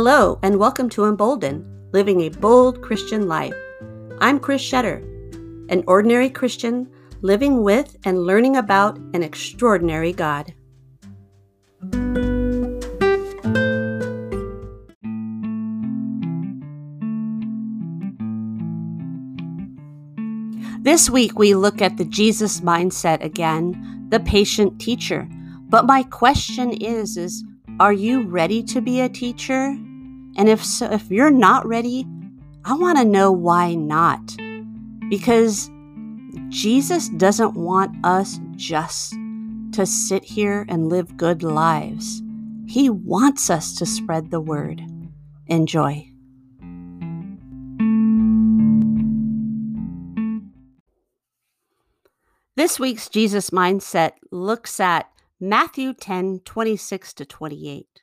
Hello, and welcome to Emboldened, Living a Bold Christian Life. I'm Chris Shetter, an ordinary Christian living with and learning about an extraordinary God. This week, we look at the Jesus mindset again, the patient teacher. But my question is, is are you ready to be a teacher? And if so, if you're not ready, I want to know why not. Because Jesus doesn't want us just to sit here and live good lives. He wants us to spread the word. Enjoy. This week's Jesus Mindset looks at Matthew 10 26 to 28.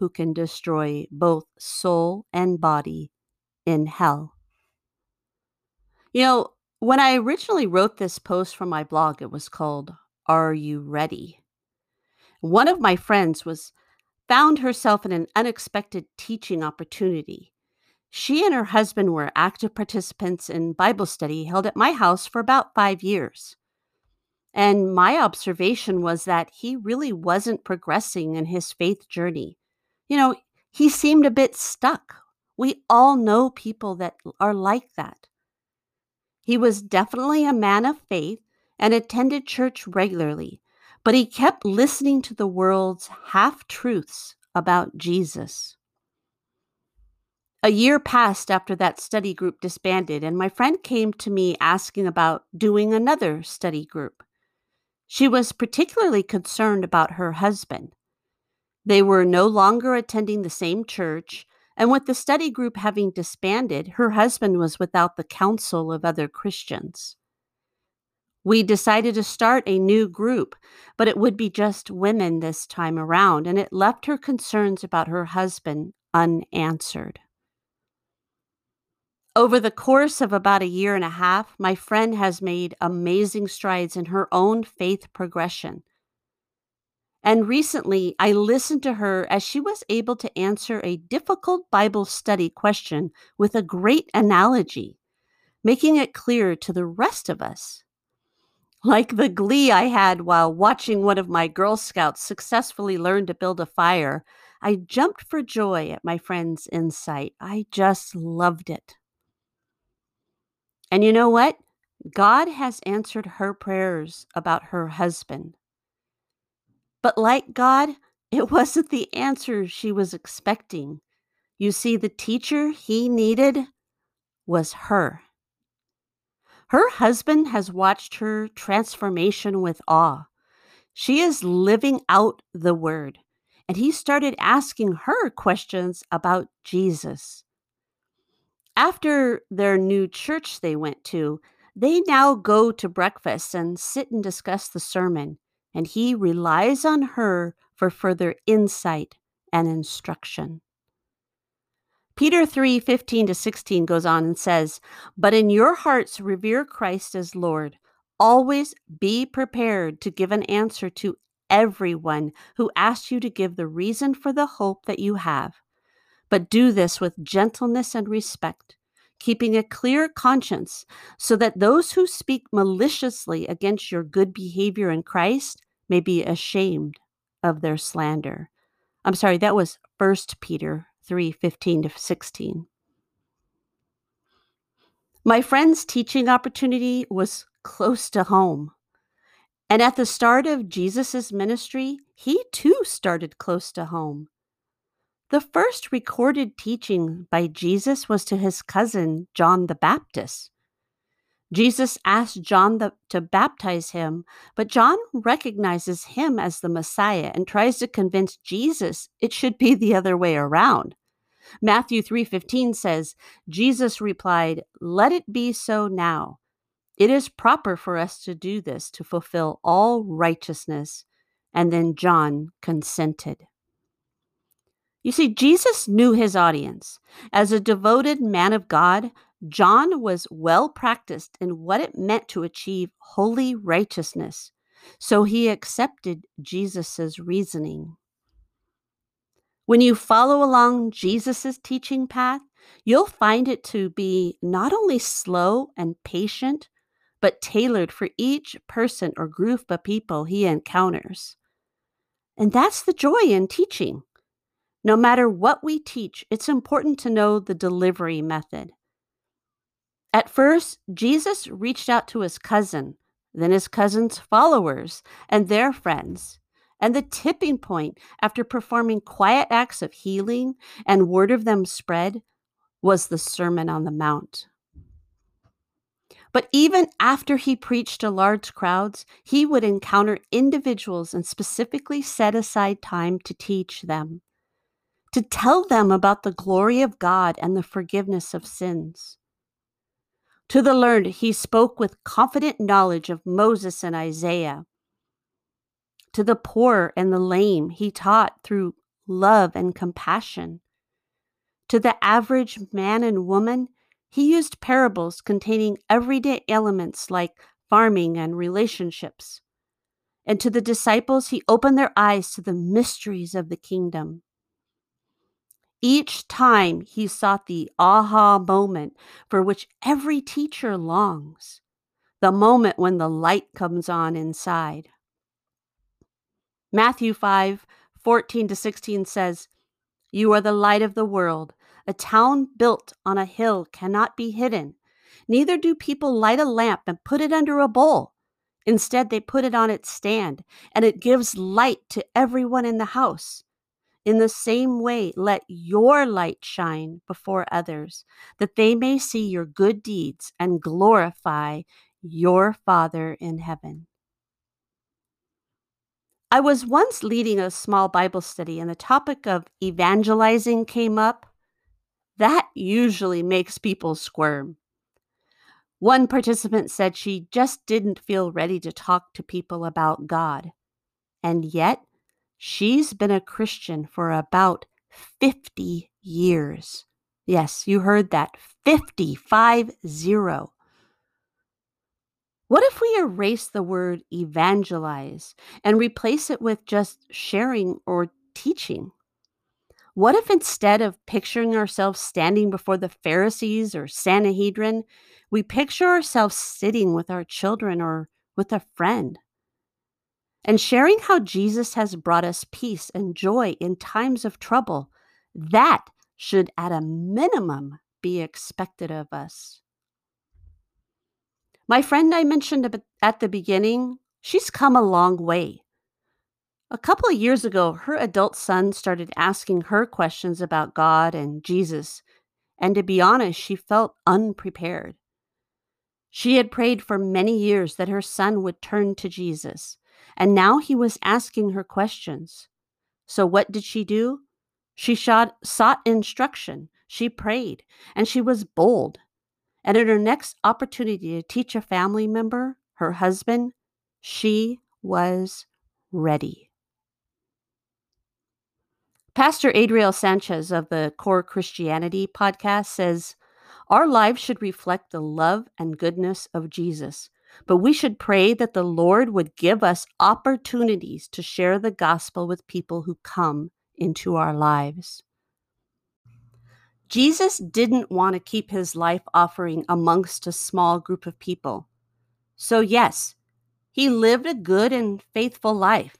who can destroy both soul and body in hell. You know, when I originally wrote this post for my blog, it was called Are You Ready? One of my friends was found herself in an unexpected teaching opportunity. She and her husband were active participants in Bible study held at my house for about 5 years. And my observation was that he really wasn't progressing in his faith journey. You know, he seemed a bit stuck. We all know people that are like that. He was definitely a man of faith and attended church regularly, but he kept listening to the world's half truths about Jesus. A year passed after that study group disbanded, and my friend came to me asking about doing another study group. She was particularly concerned about her husband. They were no longer attending the same church, and with the study group having disbanded, her husband was without the counsel of other Christians. We decided to start a new group, but it would be just women this time around, and it left her concerns about her husband unanswered. Over the course of about a year and a half, my friend has made amazing strides in her own faith progression. And recently, I listened to her as she was able to answer a difficult Bible study question with a great analogy, making it clear to the rest of us. Like the glee I had while watching one of my Girl Scouts successfully learn to build a fire, I jumped for joy at my friend's insight. I just loved it. And you know what? God has answered her prayers about her husband. But like God, it wasn't the answer she was expecting. You see, the teacher he needed was her. Her husband has watched her transformation with awe. She is living out the word, and he started asking her questions about Jesus. After their new church they went to, they now go to breakfast and sit and discuss the sermon, and he relies on her for further insight and instruction. Peter 3 15 to 16 goes on and says, But in your hearts revere Christ as Lord. Always be prepared to give an answer to everyone who asks you to give the reason for the hope that you have but do this with gentleness and respect, keeping a clear conscience, so that those who speak maliciously against your good behavior in Christ may be ashamed of their slander. I'm sorry, that was 1 Peter 3 15 to 16. My friend's teaching opportunity was close to home. And at the start of Jesus' ministry, he too started close to home. The first recorded teaching by Jesus was to his cousin, John the Baptist. Jesus asked John the, to baptize him, but John recognizes him as the Messiah and tries to convince Jesus it should be the other way around. Matthew 3:15 says, Jesus replied, "Let it be so now. It is proper for us to do this to fulfill all righteousness." And then John consented. You see, Jesus knew his audience. As a devoted man of God, John was well practiced in what it meant to achieve holy righteousness, so he accepted Jesus' reasoning. When you follow along Jesus' teaching path, you'll find it to be not only slow and patient, but tailored for each person or group of people he encounters. And that's the joy in teaching. No matter what we teach, it's important to know the delivery method. At first, Jesus reached out to his cousin, then his cousin's followers and their friends. And the tipping point, after performing quiet acts of healing and word of them spread, was the Sermon on the Mount. But even after he preached to large crowds, he would encounter individuals and specifically set aside time to teach them, to tell them about the glory of God and the forgiveness of sins. To the learned, he spoke with confident knowledge of Moses and Isaiah. To the poor and the lame, he taught through love and compassion. To the average man and woman, he used parables containing everyday elements like farming and relationships. And to the disciples, he opened their eyes to the mysteries of the kingdom. Each time he sought the aha moment for which every teacher longs, the moment when the light comes on inside. Matthew 5 14 to 16 says, You are the light of the world. A town built on a hill cannot be hidden. Neither do people light a lamp and put it under a bowl. Instead, they put it on its stand, and it gives light to everyone in the house. In the same way, let your light shine before others, that they may see your good deeds and glorify your Father in heaven. I was once leading a small Bible study, and the topic of evangelizing came up. That usually makes people squirm. One participant said she just didn't feel ready to talk to people about God. And yet, She's been a Christian for about 50 years. Yes, you heard that. 50, five zero. What if we erase the word evangelize and replace it with just sharing or teaching? What if instead of picturing ourselves standing before the Pharisees or Sanhedrin, we picture ourselves sitting with our children or with a friend? And sharing how Jesus has brought us peace and joy in times of trouble, that should at a minimum be expected of us. My friend I mentioned at the beginning, she's come a long way. A couple of years ago, her adult son started asking her questions about God and Jesus, and to be honest, she felt unprepared. She had prayed for many years that her son would turn to Jesus, and now he was asking her questions. So, what did she do? She sought instruction, she prayed, and she was bold. And at her next opportunity to teach a family member, her husband, she was ready. Pastor Adriel Sanchez of the Core Christianity podcast says, Our lives should reflect the love and goodness of Jesus but we should pray that the Lord would give us opportunities to share the gospel with people who come into our lives. Jesus didn't want to keep his life offering amongst a small group of people. So, yes, he lived a good and faithful life,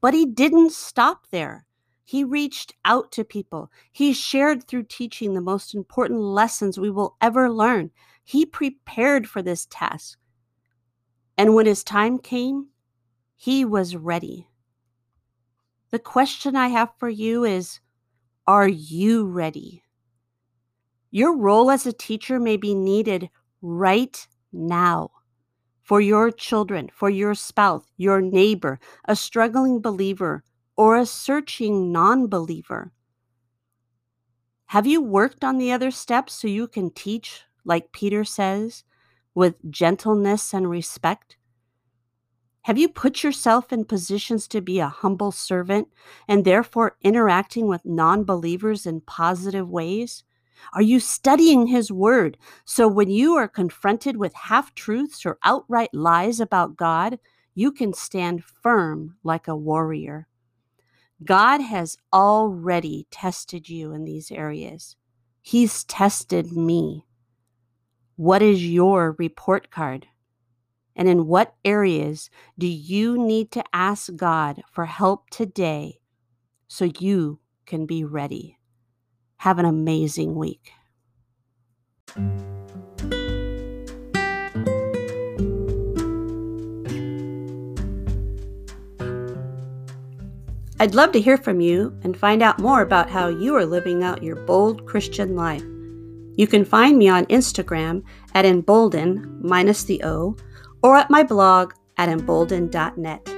but he didn't stop there. He reached out to people. He shared through teaching the most important lessons we will ever learn. He prepared for this task and when his time came, he was ready. The question I have for you is Are you ready? Your role as a teacher may be needed right now for your children, for your spouse, your neighbor, a struggling believer, or a searching non believer. Have you worked on the other steps so you can teach, like Peter says, with gentleness and respect? Have you put yourself in positions to be a humble servant and therefore interacting with non believers in positive ways? Are you studying His Word so when you are confronted with half truths or outright lies about God, you can stand firm like a warrior? God has already tested you in these areas. He's tested me. What is your report card? And in what areas do you need to ask God for help today so you can be ready? Have an amazing week. I'd love to hear from you and find out more about how you are living out your bold Christian life. You can find me on Instagram at emboldened minus the O or at my blog at emboldened.net.